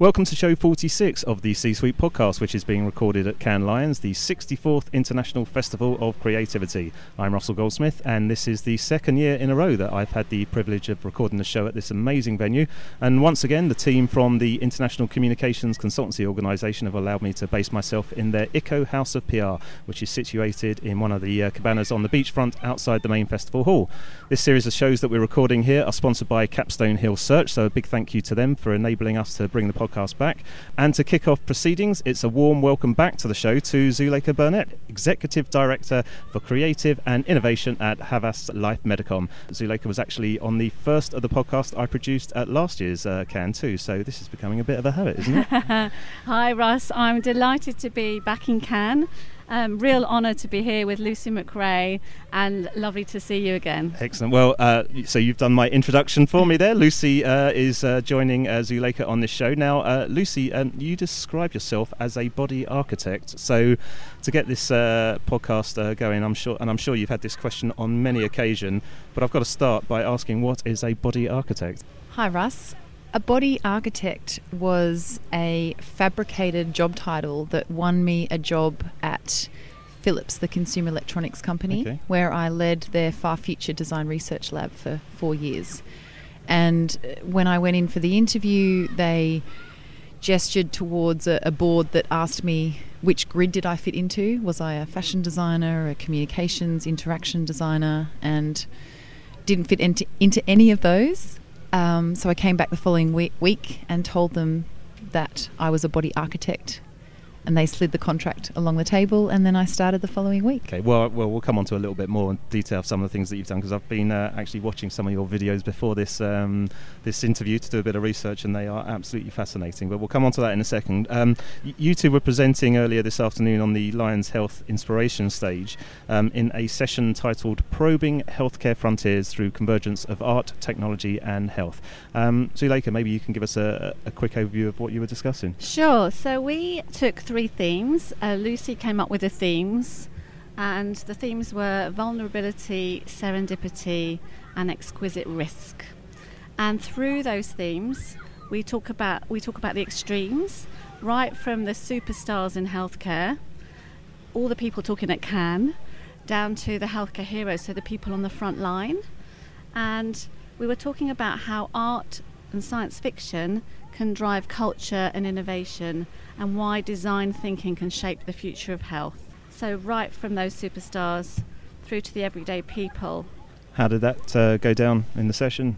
Welcome to show 46 of the C Suite podcast, which is being recorded at Cannes Lions, the 64th International Festival of Creativity. I'm Russell Goldsmith, and this is the second year in a row that I've had the privilege of recording the show at this amazing venue. And once again, the team from the International Communications Consultancy Organisation have allowed me to base myself in their ICCO House of PR, which is situated in one of the uh, cabanas on the beachfront outside the main festival hall. This series of shows that we're recording here are sponsored by Capstone Hill Search, so a big thank you to them for enabling us to bring the podcast podcast back. And to kick off proceedings, it's a warm welcome back to the show to Zuleika Burnett, Executive Director for Creative and Innovation at Havas Life Medicom. Zuleika was actually on the first of the podcast I produced at last year's uh, Cannes too, so this is becoming a bit of a habit, isn't it? Hi, Russ. I'm delighted to be back in Cannes. Um, real honour to be here with Lucy McRae and lovely to see you again. Excellent. Well, uh, so you've done my introduction for me there. Lucy uh, is uh, joining uh, Zuleika on this show. Now, uh, Lucy, um, you describe yourself as a body architect. So to get this uh, podcast going, I'm sure, and I'm sure you've had this question on many occasions, but I've got to start by asking what is a body architect? Hi, Russ. A body architect was a fabricated job title that won me a job at Philips, the consumer electronics company, okay. where I led their far future design research lab for four years. And uh, when I went in for the interview, they gestured towards a, a, board that asked me which grid did I fit into. Was I a fashion designer, a communications interaction designer, and didn't fit into, into any of those. Um, so I came back the following week, week and told them that I was a body architect and they slid the contract along the table, and then I started the following week. Okay, well, well, we'll come on to a little bit more in detail of some of the things that you've done because I've been uh, actually watching some of your videos before this um, this interview to do a bit of research, and they are absolutely fascinating. But we'll come on to that in a second. Um, you two were presenting earlier this afternoon on the Lions Health Inspiration stage um, in a session titled "Probing Healthcare Frontiers Through Convergence of Art, Technology, and Health." Um, Zuleika, maybe you can give us a, a quick overview of what you were discussing. Sure. So we took three themes. Uh, Lucy came up with the themes, and the themes were vulnerability, serendipity, and exquisite risk. And through those themes, we talk about we talk about the extremes, right from the superstars in healthcare, all the people talking at Cannes, down to the healthcare heroes, so the people on the front line. And we were talking about how art and science fiction can drive culture and innovation and why design thinking can shape the future of health. So, right from those superstars through to the everyday people. How did that uh, go down in the session?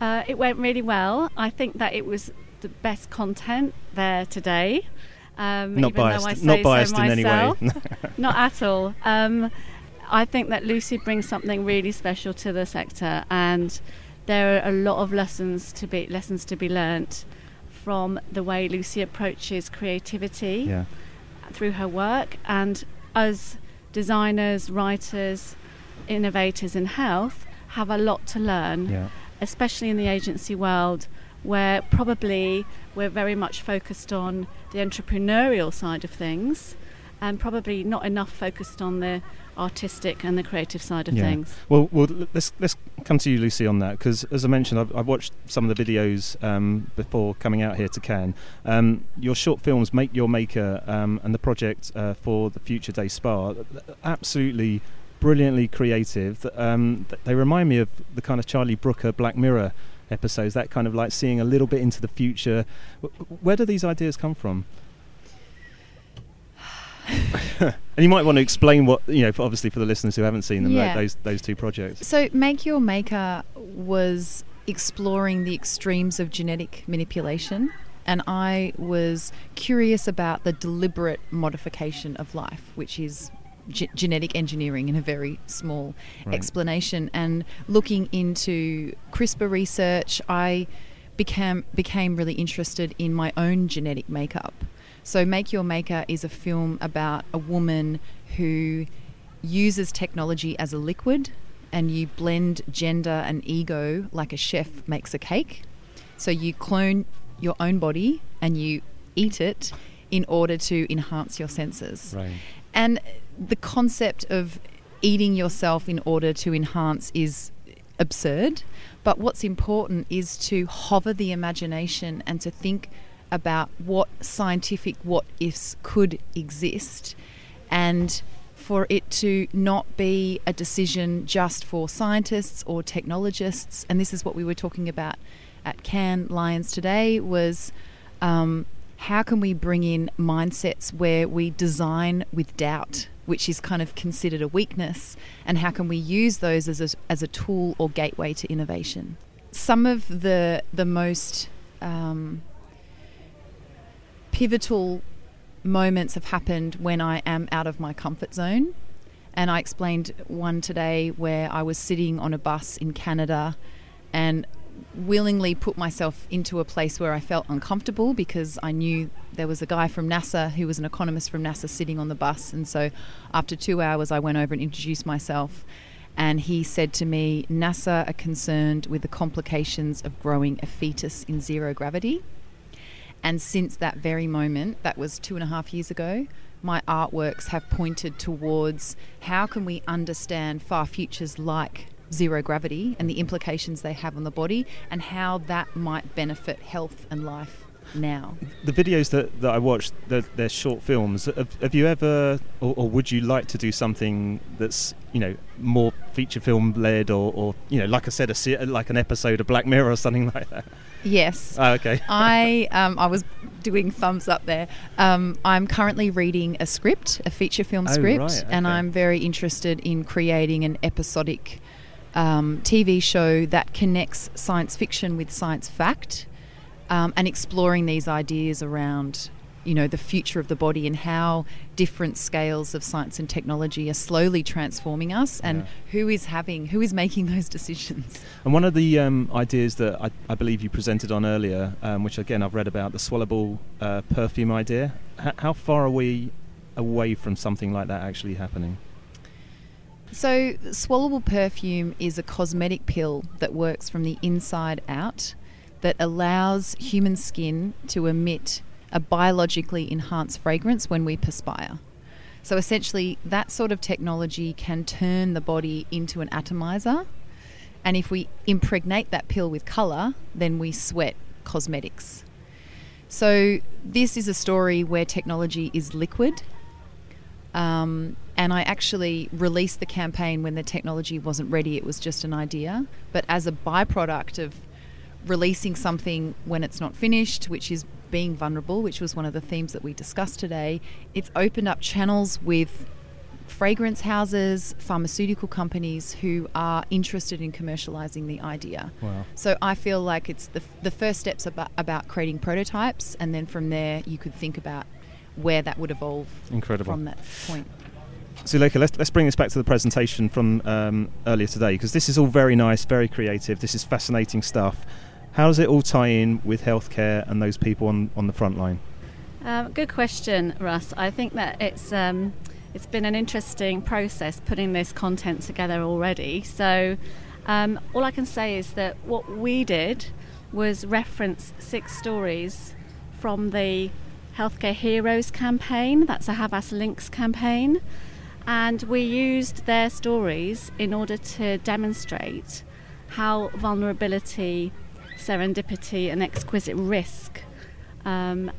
Uh, it went really well. I think that it was the best content there today. Um, not biased, not biased so in any way. not at all. Um, I think that Lucy brings something really special to the sector, and there are a lot of lessons to be lessons to be learnt from the way Lucy approaches creativity yeah. through her work, and as designers, writers, innovators in health have a lot to learn, yeah. especially in the agency world, where probably we're very much focused on the entrepreneurial side of things and probably not enough focused on the artistic and the creative side of yeah. things. Well, well, let's let's come to you, Lucy, on that because, as I mentioned, I've, I've, watched some of the videos um, before coming out here to Cannes. Um, your short films, Make Your Maker, um, and the project uh, for the Future Day Spa, absolutely brilliantly creative. Um, they remind me of the kind of Charlie Brooker Black Mirror episodes. That kind of like seeing a little bit into the future. Where do these ideas come from? And you might want to explain what you know, for obviously for the listeners who haven't seen them, yeah. those those two projects. So, Make Your Maker was exploring the extremes of genetic manipulation, and I was curious about the deliberate modification of life, which is G- genetic engineering in a very small right. explanation. And looking into CRISPR research, I became became really interested in my own genetic makeup so, Make Your Maker is a film about a woman who uses technology as a liquid and you blend gender and ego like a chef makes a cake. So, you clone your own body and you eat it in order to enhance your senses. Right. And the concept of eating yourself in order to enhance is absurd. But what's important is to hover the imagination and to think about what scientific what ifs could exist and for it to not be a decision just for scientists or technologists and this is what we were talking about at Cannes Lions today was um, how can we bring in mindsets where we design with doubt which is kind of considered a weakness and how can we use those as a, as a tool or gateway to innovation? Some of the the most um, pivotal moments have happened when I am out of my comfort zone. And I explained one today where I was sitting on a bus in Canada and willingly put myself into a place where I felt uncomfortable because I knew there was a guy from NASA who was an economist from NASA sitting on the bus. And so after two hours, I went over and introduced myself. And he said to me, NASA are concerned with the complications of growing a fetus in zero gravity. And since that very moment, that was two and a half years ago, my artworks have pointed towards how can we understand far futures like zero gravity and the implications they have on the body and how that might benefit health and life now. The videos that, that I watched, they're, they're short films. Have, have you ever, or, or, would you like to do something that's, you know, more feature film led, or, or you know, like I said, a, like an episode of Black Mirror or something like that? Yes. Oh, okay. I um, I was doing thumbs up there. Um, I'm currently reading a script, a feature film oh, script, right, okay. and I'm very interested in creating an episodic um, TV show that connects science fiction with science fact um, and exploring these ideas around you know the future of the body and how different scales of science and technology are slowly transforming us and Yeah. who is having who is making those decisions And one of the um, ideas that I, I believe you presented on earlier, um, which again I've read about, the swallowable uh, perfume idea. H- how far are we away from something like that actually happening? So, swallowable perfume is a cosmetic pill that works from the inside out that allows human skin to emit a biologically enhanced fragrance when we perspire. So, essentially, that sort of technology can turn the body into an atomizer. And if we impregnate that pill with colour, then we sweat cosmetics. So, this is a story where technology is liquid um, and I actually released the campaign when the technology wasn't ready. It was just an idea. But as a byproduct of releasing something when it's not finished, which is being vulnerable, which was one of the themes that we discussed today, it's opened up channels with fragrance houses, pharmaceutical companies who are interested in commercializing the idea. Wow. So I feel like it's the, the first steps about, about creating prototypes, and then from there you could think about where that would evolve Incredible. from that point. Zuleika, let's, let's bring this back to the presentation from um, earlier today because this is all very nice, very creative. This is fascinating stuff. How does it all tie in with healthcare and those people on, on the front line? Um, good question, Russ. I think that it's um, it's been an interesting process putting this content together already. So um, all I can say is that what we did was reference six stories from the Healthcare Heroes campaign. That's a Havas Lynx campaign. And we used their stories in order to demonstrate how vulnerability, serendipity, and exquisite risk um,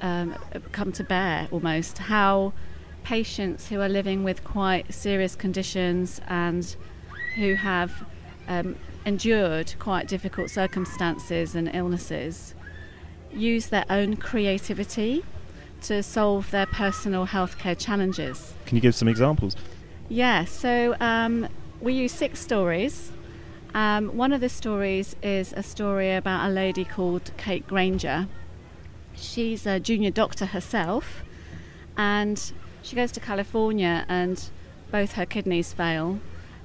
um, come to bear almost. How patients who are living with quite serious conditions and who have um, endured quite difficult circumstances and illnesses use their own creativity to solve their personal healthcare challenges. Can you give some examples? Yeah, so um, we use six stories. Um, one of the stories is a story about a lady called Kate Granger. She's a junior doctor herself, and she goes to California, and both her kidneys fail,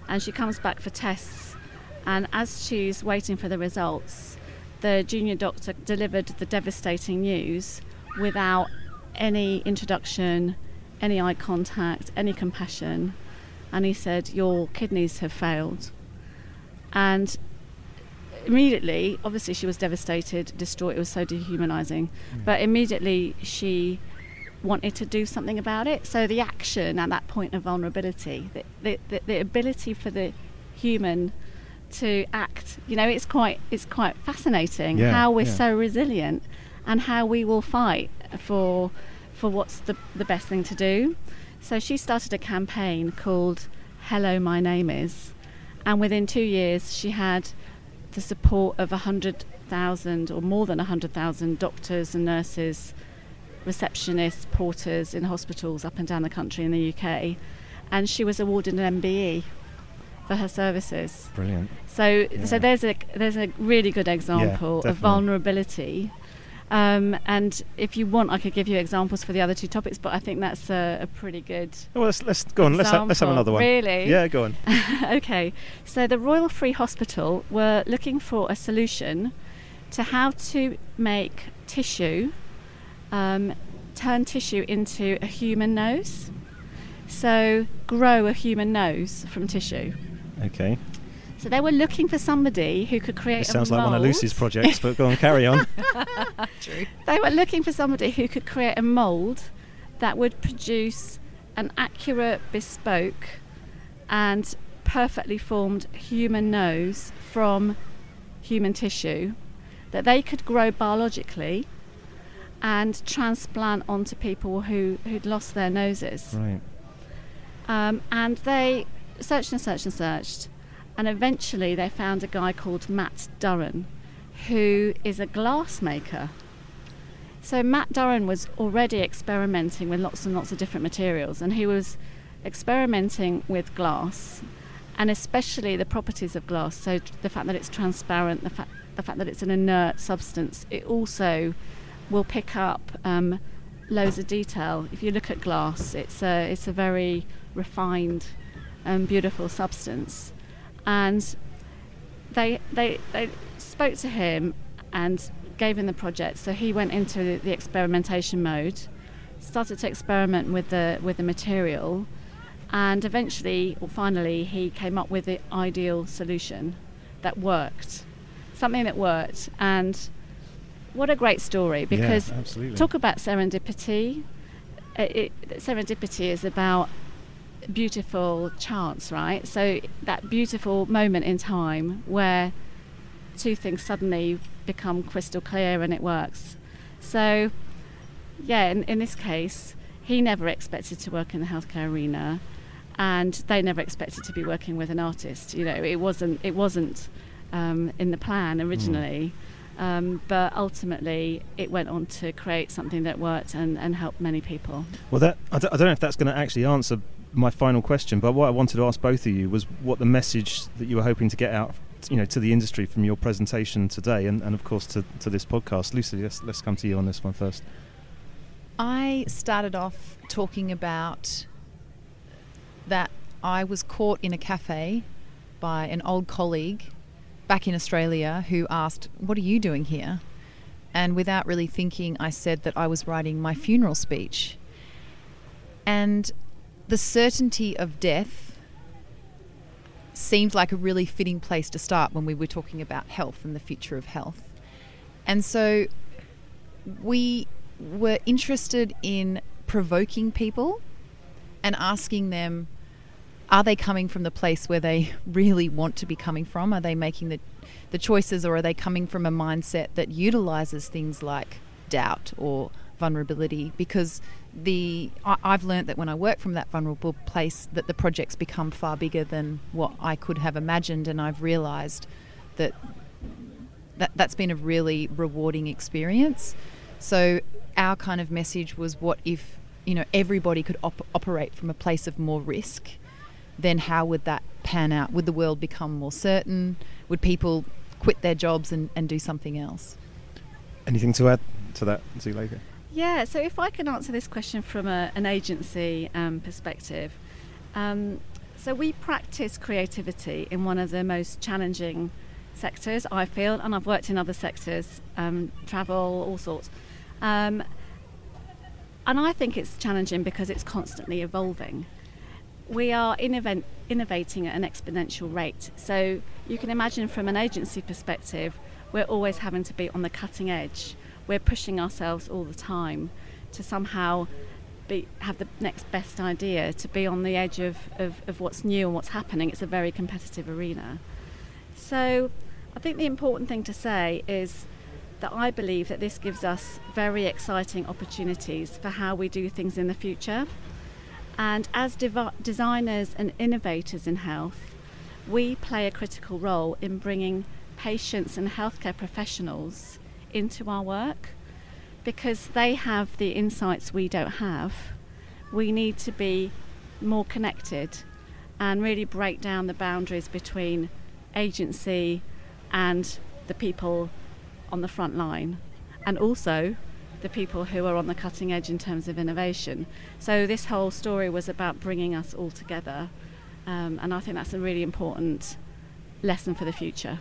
and she comes back for tests. And as she's waiting for the results, the junior doctor delivered the devastating news without any introduction, any eye contact, any compassion. And he said, Your kidneys have failed. And immediately, obviously, she was devastated, distraught. It was so dehumanizing. Mm. But immediately, she wanted to do something about it. So the action at that point of vulnerability, the, the, the, the ability for the human to act, you know, it's quite it's quite fascinating Yeah, how we're yeah. so resilient and how we will fight for for what's the, the best thing to do. So she started a campaign called Hello My Name Is and within 2 years she had the support of 100,000 or more than 100,000 doctors and nurses, receptionists, porters in hospitals up and down the country in the UK and she was awarded an MBE for her services. Brilliant. So, Yeah. so there's a there's a really good example of vulnerability. Um, and if you want, I could give you examples for the other two topics, but I think that's a, a pretty good. Well, let's let's go on. Let's have, let's have another one. Really? Yeah, go on. okay. So the Royal Free Hospital were looking for a solution to how to make tissue um, turn tissue into a human nose. So grow a human nose from tissue. Okay. So they were looking for somebody who could create. It a sounds like one of. Lucy's projects, but go on, carry on. True. They were looking for somebody who could create a mould that would produce an accurate, bespoke, and perfectly formed human nose from human tissue that they could grow biologically and transplant onto people who, who'd lost their noses. right. Um, and they searched and searched and searched, and eventually they found a guy called Matt Durran, who is a glassmaker. So Matt Durran was already experimenting with lots and lots of different materials, and he was experimenting with glass, and especially the properties of glass. So the fact that it's transparent, the fact the fact that it's an inert substance. It also will pick up um, loads of detail. If you look at glass, it's a it's a very refined and beautiful substance, and they they they spoke to him and gave him the project. So he went into the, experimentation mode, started to experiment with the with the material, and eventually or finally he came up with the ideal solution that worked, something that worked, and what a great story because yeah, talk about serendipity. It, it, serendipity is about beautiful chance, right? So that beautiful moment in time where two things suddenly become crystal clear and it works. So, yeah, in, in this case, he never expected to work in the healthcare arena, and they never expected to be working with an artist. You know, it wasn't it wasn't um, in the plan originally. Um, but ultimately, it went on to create something that worked and, and helped many people. Well, that I don't, I don't know if that's going to actually answer my final question, but what I wanted to ask both of you was what the message that you were hoping to get out, you know, to the industry from your presentation today, and, and of course to, to this podcast. Lucy, let's let's come to you on this one first. I started off talking about that I was caught in a cafe by an old colleague back in Australia who asked, What are you doing here? And without really thinking, I said that I was writing my funeral speech. And the certainty of death seemed like a really fitting place to start when we were talking about health and the future of health. And so we were interested in provoking people and asking them are they coming from the place where they really want to be coming from? Are they making the, the choices or are they coming from a mindset that utilizes things like doubt or vulnerability? Because the I, I've learned that when I work from that vulnerable place that the projects become far bigger than what I could have imagined and I've realized that that, that's been a really rewarding experience. So our kind of message was what if you know everybody could op- operate from a place of more risk then how would that pan out would the world become more certain would people quit their jobs and, and do something else Anything to add to that, Zuleika? Yeah, so if I can answer this question from a, an agency um, perspective, um, so we practice creativity in one of the most challenging sectors, I feel, and I've worked in other sectors, um, travel, all sorts. Um, and I think it's challenging because it's constantly evolving. We are innovat- innovating at an exponential rate. So you can imagine from an agency perspective, we're always having to be on the cutting edge. We're pushing ourselves all the time to somehow be, have the next best idea, to be on the edge of, of, of what's new and what's happening. It's a very competitive arena. So I think the important thing to say is that I believe that this gives us very exciting opportunities for how we do things in the future. And as dev- designers and innovators in health, we play a critical role in bringing patients and healthcare professionals into our work because they have the insights we don't have. We need to be more connected and really break down the boundaries between agency and the people on the front line, and also the people who are on the cutting edge in terms of innovation. So, this whole story was about bringing us all together, um, and I think that's a really important lesson for the future.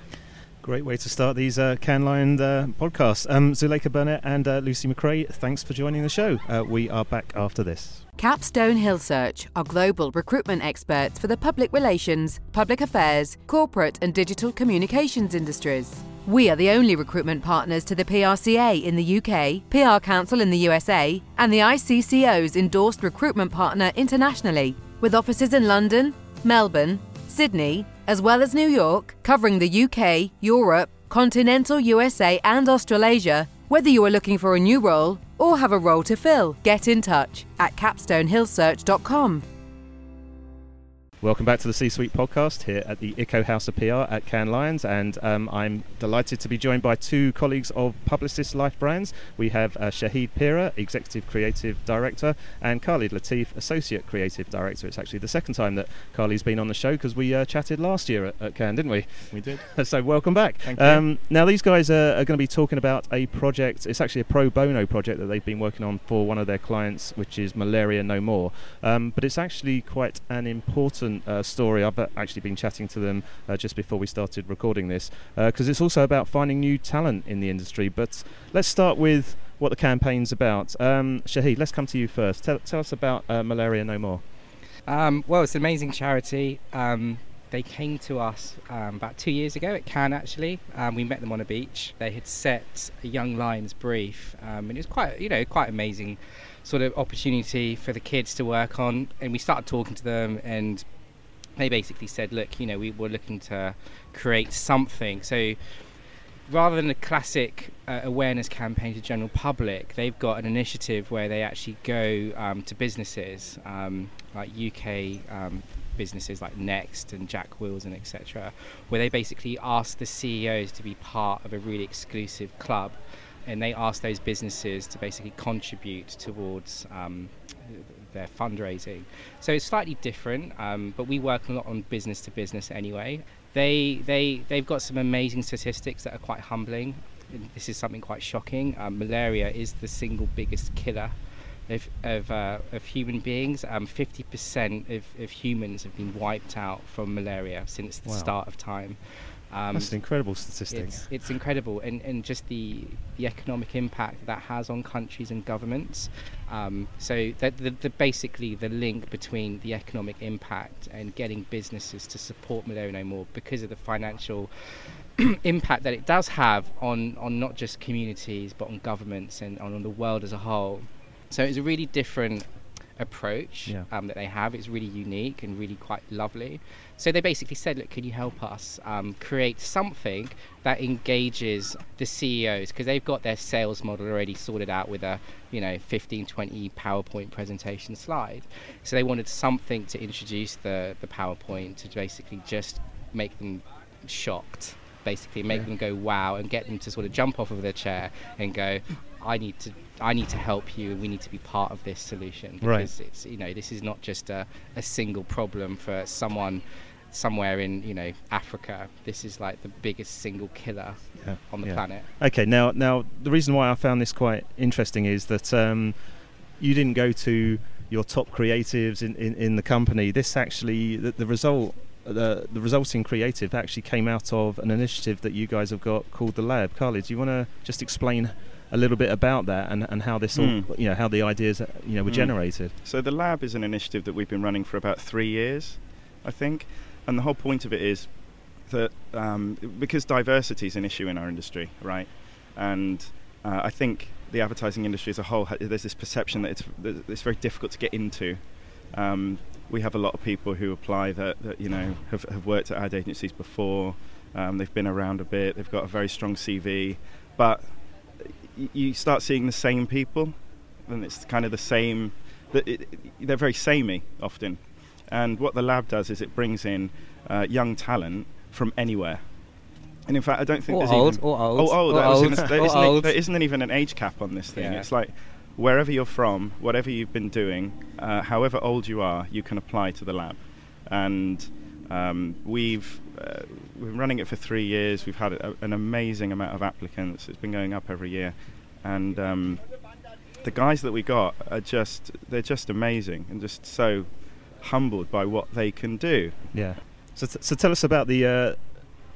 Great way to start these uh, Cannes Lions uh, podcasts. Um, Zuleika Burnett and uh, Lucy McRae, thanks for joining the show. Uh, we are back after this. Capstone Hill Search are global recruitment experts for the public relations, public affairs, corporate, and digital communications industries. We are the only recruitment partners to the PRCA in the UK, PR Council in the USA, and the ICCO's endorsed recruitment partner internationally, with offices in London, Melbourne, Sydney, as well as New York, covering the UK, Europe, continental USA, and Australasia. Whether you are looking for a new role or have a role to fill, get in touch at capstonehillsearch.com. Welcome back to the C Suite podcast here at the ICCO House of PR at Cannes Lions, and um, I'm delighted to be joined by two colleagues of Publicis LifeBrands. We have uh, Shaheed Peera, Executive Creative Director, and Khalid Latif, Associate Creative Director. It's actually the second time that Khalid's been on the show because we uh, chatted last year at, at, Cannes, didn't we? We did. so welcome back. Thank you. Um, now these guys are, are going to be talking about a project. It's actually a pro bono project that they've been working on for one of their clients, which is Malaria No More. Um, but it's actually quite an important uh, story. I've actually been chatting to them uh, just before we started recording this because uh, it's also about finding new talent in the industry. But let's start with what the campaign's about. Um, Shaheed, let's come to you first. Tell, tell us about uh, Malaria No More. Um, well, it's an amazing charity. Um, they came to us um, about two years ago at Cannes. Actually, um, we met them on a beach. They had set a Young Lions brief, um, and it was quite, you know, quite amazing sort of opportunity for the kids to work on. And we started talking to them, and they basically said, look, you know, we were looking to create something. So rather than a classic uh, awareness campaign to the general public, they've got an initiative where they actually go um, to businesses um, like UK um, businesses like Next and Jack Wilson, etc., where they basically ask the CEOs to be part of a really exclusive club, and they ask those businesses to basically contribute towards um, their fundraising. So it's slightly different, um, but we work a lot on business to business anyway. They they they've got some amazing statistics that are quite humbling. This is something quite shocking. Um, malaria is the single biggest killer of of, uh, of human beings. Um, 50% of, of humans have been wiped out from malaria since the wow. start of time. Um, That's an incredible statistic. It's, it's, incredible, and, and just the the economic impact that has on countries and governments. Um, so that the, the, basically the link between the economic impact and getting businesses to support Malaria More because of the financial impact that it does have on on not just communities but on governments and on, on the world as a whole. So it's a really different approach yeah. um, that they have. It's really unique and really quite lovely. So they basically said, look, can you help us um, create something that engages the CEOs because they've got their sales model already sorted out with a you know 15 20 PowerPoint presentation slide. So they wanted something to introduce the the PowerPoint to basically just make them shocked basically make yeah. them go wow and get them to sort of jump off of their chair and go I need to I need to help you and we need to be part of this solution because right. it's you know this is not just a, a single problem for someone somewhere in you know Africa this is like the biggest single killer yeah. on the yeah. planet okay now now the reason why I found this quite interesting is that um, you didn't go to your top creatives in, in, in the company this actually the, the result the, the resulting creative actually came out of an initiative that you guys have got called the lab Khalid do you want to just explain a little bit about that and, and how this all, mm. you know how the ideas you know were mm. generated. So the lab is an initiative that we've been running for about three years, I think, and the whole point of it is that um, because diversity is an issue in our industry, right? And uh, I think the advertising industry as a whole there's this perception that it's it's very difficult to get into. Um, we have a lot of people who apply that, that you know have, have worked at ad agencies before. Um, they've been around a bit. They've got a very strong CV, but you start seeing the same people, and it's kind of the same. they're very samey often, and what the lab does is it brings in uh, young talent from anywhere. And in fact, I don't think Or there's old, even or old, Oh, oh, or old, gonna s- there or isn't old. there isn't even an age cap on this thing. Yeah. It's like wherever you're from, whatever you've been doing, uh, however old you are, you can apply to the lab. And um, we've uh, we've been running it for three years. We've had a, an amazing amount of applicants. It's been going up every year, and um, the guys that we got are just they're just amazing and just so humbled by what they can do. Yeah. So, t- so tell us about the uh,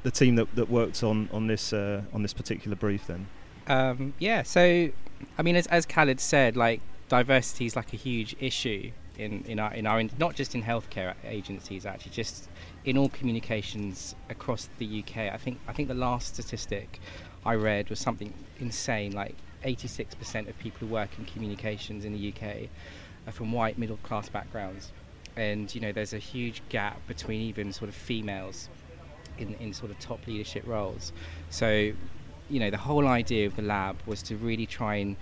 the team that, that worked on on this uh, on this particular brief then. Um, yeah, so I mean, as, as Khalid said, like diversity is like a huge issue in, in our in our in, not just in healthcare agencies, actually, just in all communications across the UK. I think I think the last statistic I read was something insane, like 86% of people who work in communications in the UK are from white middle class backgrounds, and you know there's a huge gap between even sort of females in, in sort of top leadership roles. So, you know, the whole idea of the lab was to really try and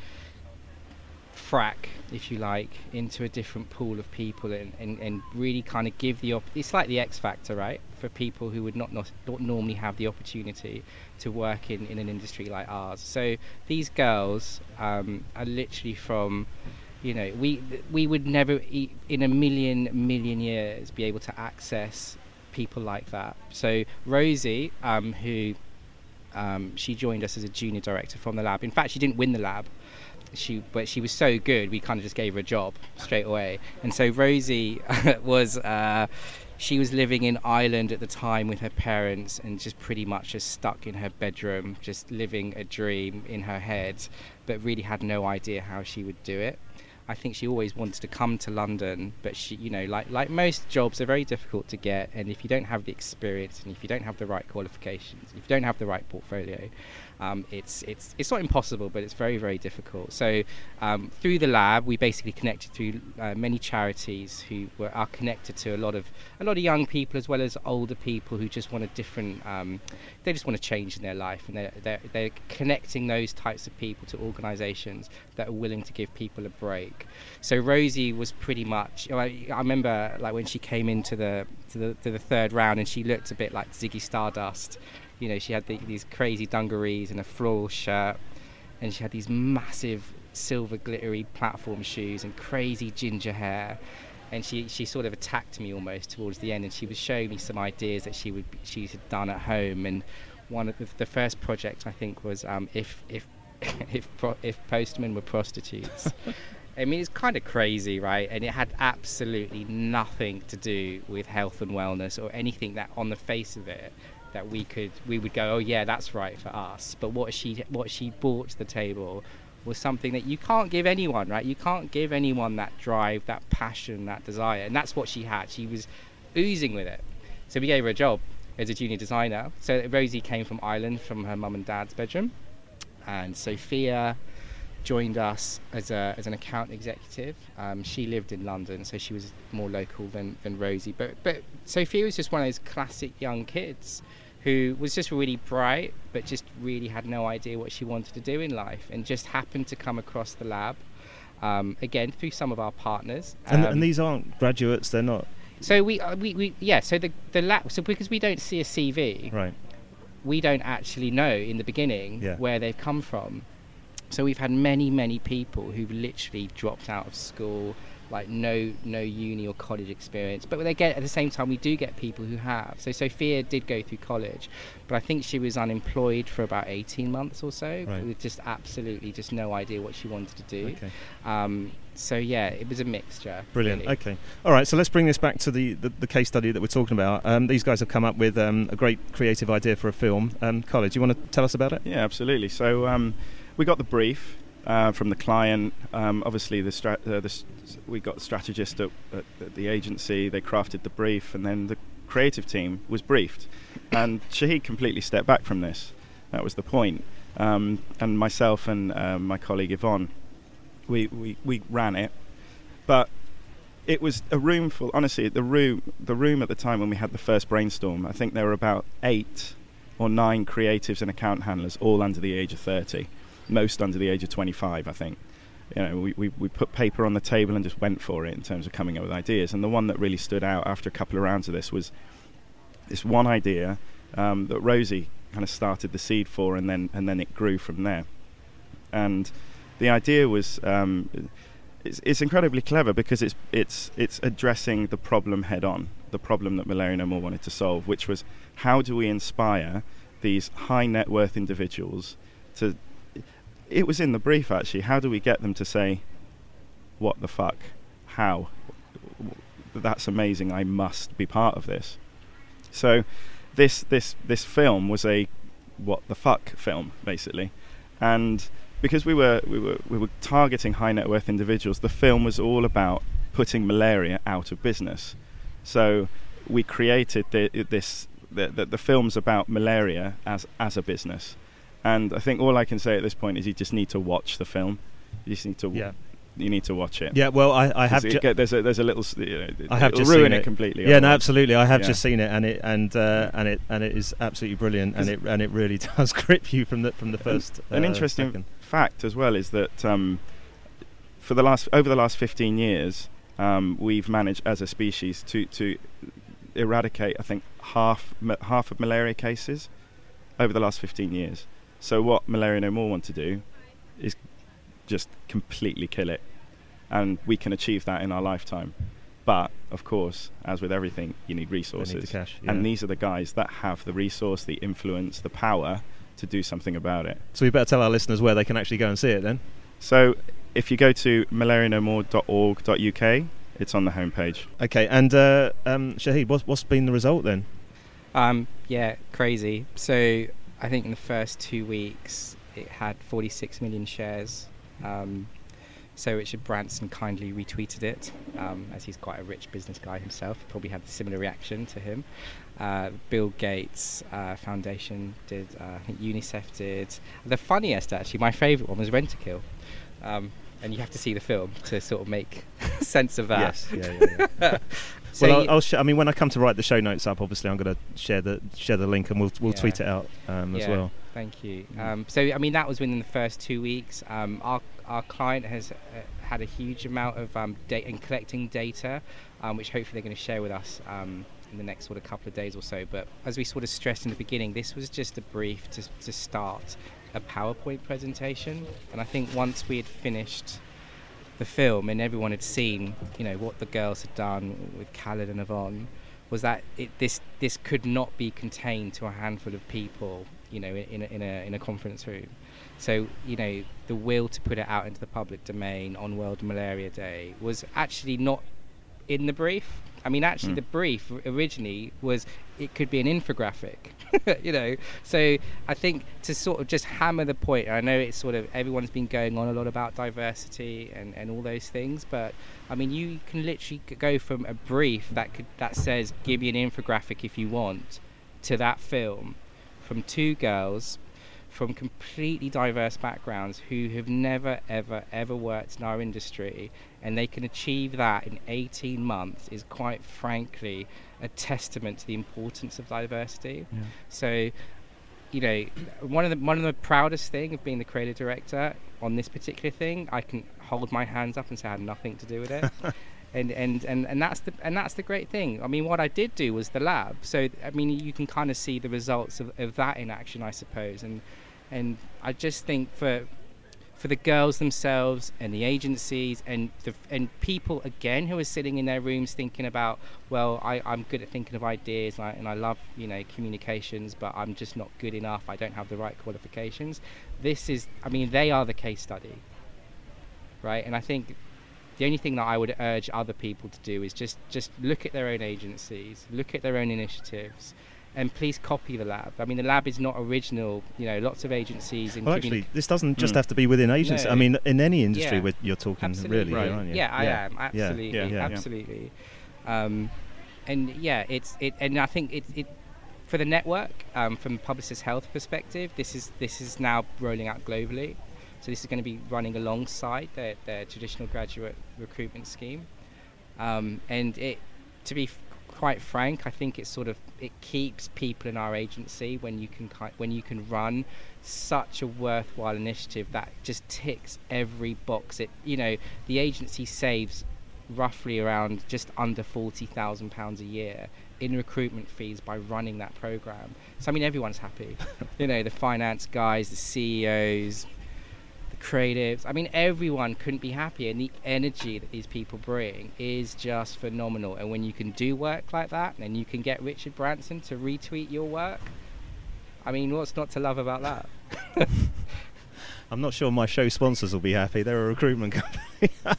frack, if you like, into a different pool of people and, and, and really kind of give the op- it's like the X factor, right? For people who would not, not not normally have the opportunity to work in, in an industry like ours. So these girls um, are literally from you know we we would never in a million million years be able to access people like that. So rosie um, who um, she joined us as a junior director from the lab. In fact she didn't win the lab. She but she was so good we kind of just gave her a job straight away. And so rosie was uh, she was living in Ireland at the time with her parents and just pretty much just stuck in her bedroom, just living a dream in her head, but really had no idea how she would do it. I think she always wants to come to London, but she, you know, like like most jobs, are very difficult to get. And if you don't have the experience, and if you don't have the right qualifications, if you don't have the right portfolio, um, it's it's it's not impossible, but it's very very difficult. So um, through the lab, we basically connected through uh, many charities who were are connected to a lot of a lot of young people as well as older people who just want a different. Um, they just want to change in their life, and they're, they're they're connecting those types of people to organisations that are willing to give people a break. So Rosie was pretty much. you know, I, I remember like when she came into the to the to the third round, and she looked a bit like Ziggy Stardust. You know, she had the, these crazy dungarees and a floral shirt, and she had these massive silver glittery platform shoes and crazy ginger hair. And she, she sort of attacked me almost towards the end, and she was showing me some ideas that she would she had done at home. And one of the, the first project I think was um, if if if pro, if postmen were prostitutes. I mean, it's kind of crazy, right? And it had absolutely nothing to do with health and wellness or anything that, on the face of it, that we could we would go, oh yeah, that's right for us. But what she what she brought to the table was something that you can't give anyone, right? You can't give anyone that drive, that passion, that desire, and that's what she had. She was oozing with it. So we gave her a job as a junior designer. So Rosie came from Ireland, from her mum and dad's bedroom, and Sophia joined us as, a, as an account executive. Um, she lived in London, so she was more local than, than Rosie. But, but Sophia was just one of those classic young kids who was just really bright, but just really had no idea what she wanted to do in life, and just happened to come across the lab. Um, again, through some of our partners. And, Um, and these aren't graduates; they're not so we, uh, we, we, yeah. So the the lab. So because we don't see a CV, right. we don't actually know in the beginning Yeah. where they've come from. So we've had many, many people who've literally dropped out of school, like no no uni or college experience. But they get at the same time we do get people who have. So Sophia did go through college, but I think she was unemployed for about 18 months or so, Right. with just absolutely just no idea what she wanted to do. Okay. Um, so yeah, it was a mixture. Brilliant. really. Okay. All right. So let's bring this back to the, the, the case study that we're talking about. Um, these guys have come up with um, a great creative idea for a film. Um, Khalid, do you want to tell us about it? Yeah, absolutely. So um, we got the brief uh, from the client. Um, obviously, the, stra- uh, the we got the strategist at, at, at the agency. They crafted the brief, and then the creative team was briefed. And Shaheed completely stepped back from this. That was the point. Um, and myself and uh, my colleague Yvonne, we, we, we ran it. But it was a room full. Honestly, the room the room at the time when we had the first brainstorm, I think there were about eight or nine creatives and account handlers, all under the age of thirty. Most under the age of 25, I think. You know, we, we, we put paper on the table and just went for it in terms of coming up with ideas. And the one that really stood out after a couple of rounds of this was this one idea um, that Rosie kind of started the seed for, and then and then it grew from there. And the idea was um, it's, it's incredibly clever because it's it's it's addressing the problem head on, the problem that Malaria No More wanted to solve, which was how do we inspire these high net worth individuals to it was in the brief actually. How do we get them to say what the fuck? How? That's amazing. I must be part of this. So this this this film was a what the fuck film basically. And because we were we were we were targeting high net worth individuals the film was all about putting malaria out of business. So we created the, this the, the, the film's about malaria as as a business and I think all I can say at this point is you just need to watch the film you just need to Yeah. you need to watch it Yeah, well, I, I have. Ju- get- there's a there's a little you know, I have just ruin seen it, it. completely yeah, no, absolutely. I have Yeah. just seen it, and it and uh, and it and it is absolutely brilliant, and it and it really does grip you from the from the first. an uh, interesting second. fact as well is that um, for the last over the last 15 years, um, we've managed as a species to to eradicate I think half half of malaria cases over the last 15 years. So what Malaria No More want to do is just completely kill it, and we can achieve that in our lifetime. But of course, as with everything, you need resources, need the cash. Yeah. and these are the guys that have the resource, the influence, the power to do something about it. so we better tell our listeners where they can actually go and see it. Then. So if you go to malarianomore.org.uk, it's on the homepage. Okay, and uh, um, Shaheed, what's what's been the result then? Um, yeah, crazy. So I think in the first two weeks it had 46 million shares. Um, so Richard Branson kindly retweeted it, um, as he's quite a rich business guy himself. Probably had a similar reaction to him. Uh, Bill Gates uh, Foundation did, uh, I think UNICEF did. The funniest, actually, my favourite one was Rentokil. Um, and you have to see the film to sort of make sense of that. Yes. Yeah. yeah, yeah. So well, I'll, I'll sh- I mean, when I come to write the show notes up, obviously, I'm going to share the share the link, and we'll we'll Yeah. tweet it out um, as Yeah. well. Thank you. Um, so, I mean, that was within the first two weeks. Um, our our client has uh, had a huge amount of um, data and collecting data, um, which hopefully they're going to share with us um, in the next sort of couple of days or so. But as we sort of stressed in the beginning, this was just a brief to to start a PowerPoint presentation, and I think once we had finished the film and everyone had seen, you know, what the girls had done with Khalid and Yvonne, was that it, this this could not be contained to a handful of people, you know, in a, in a in a conference room. So you know, the will to put it out into the public domain on World Malaria Day was actually not in the brief. I mean, actually, Mm. the brief originally was it could be an infographic, you know. So I think to sort of just hammer the point. I know it's sort of everyone's been going on a lot about diversity and, and all those things, but I mean, you can literally go from a brief that could that says give me an infographic if you want, to that film, from two girls from completely diverse backgrounds who have never ever ever worked in our industry and they can achieve that in 18 months is quite frankly a testament to the importance of diversity so you know one of the one of the proudest thing of being the creative director on this particular thing i can hold my hands up and say i had nothing to do with it and, and, and, and that's the and that's the great thing. I mean, what I did do was the lab. So I mean, you can kind of see the results of, of that in action, I suppose. And and I just think for for the girls themselves and the agencies and the and people again who are sitting in their rooms thinking about, well, I, I'm good at thinking of ideas and I, and I love you know communications, but I'm just not good enough. I don't have the right qualifications. This is, I mean, they are the case study, right? And I think the only thing that I would urge other people to do is just just look at their own agencies, look at their own initiatives, and please copy the lab. I mean, the lab is not original. You know, lots of agencies Well, communi- actually, this doesn't just Mm. have to be within agencies. I mean, in any industry, Yeah. you're talking absolutely, really, Right. aren't you? Yeah, I Yeah. am absolutely, Yeah, yeah, absolutely. Um, and yeah, it's it, and I think it, it for the network, um, from Publicis Health perspective, this is this is now rolling out globally. So this is going to be running alongside their, their traditional graduate recruitment scheme, um, and it, to be quite frank, I think it's sort of it keeps people in our agency when you can when you can run such a worthwhile initiative that just ticks every box. It you know the agency saves roughly around just under forty thousand pounds a year in recruitment fees by running that program. So I mean everyone's happy. you know the finance guys, the CEOs, creatives. I mean, everyone couldn't be happier, and the energy that these people bring is just phenomenal. And when you can do work like that, and you can get Richard Branson to retweet your work, I mean, what's not to love about that? I'm not sure my show sponsors will be happy. They're a recruitment company.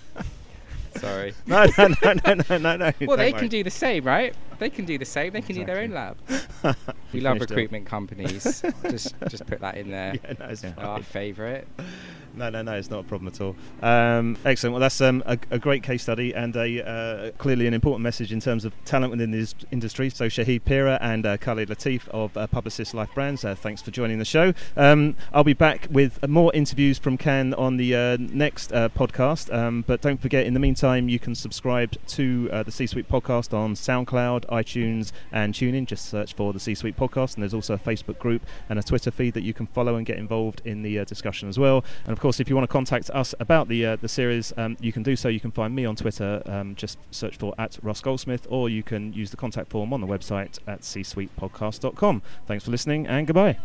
Sorry. no, no, no, no, no, no, no. Well, they worry. can do the same, right? They can do the same. They can exactly. do their own lab. we love recruitment companies. just, just put that in there. Yeah, no, it's Our favourite. No, no, no, it's not a problem at all. Um, excellent. Well, that's um, a, a, great case study and a uh, clearly an important message in terms of talent within this industry. So, Shaheed Peera and uh, Khalid Latif of uh, Publicis LifeBrands, uh, thanks for joining the show. Um, I'll be back with more interviews from Cannes on the uh, next uh, podcast. Um, but don't forget, in the meantime, you can subscribe to uh, the C Suite podcast on SoundCloud, iTunes, and TuneIn. Just search for the C Suite podcast. And there's also a Facebook group and a Twitter feed that you can follow and get involved in the discussion as well. And of course, if you want to contact us about the uh, the series, um, you can do so. You can find me on Twitter. Um, just search for at Ross Goldsmith, or you can use the contact form on the website at csuitepodcast.com. Thanks for listening, and goodbye.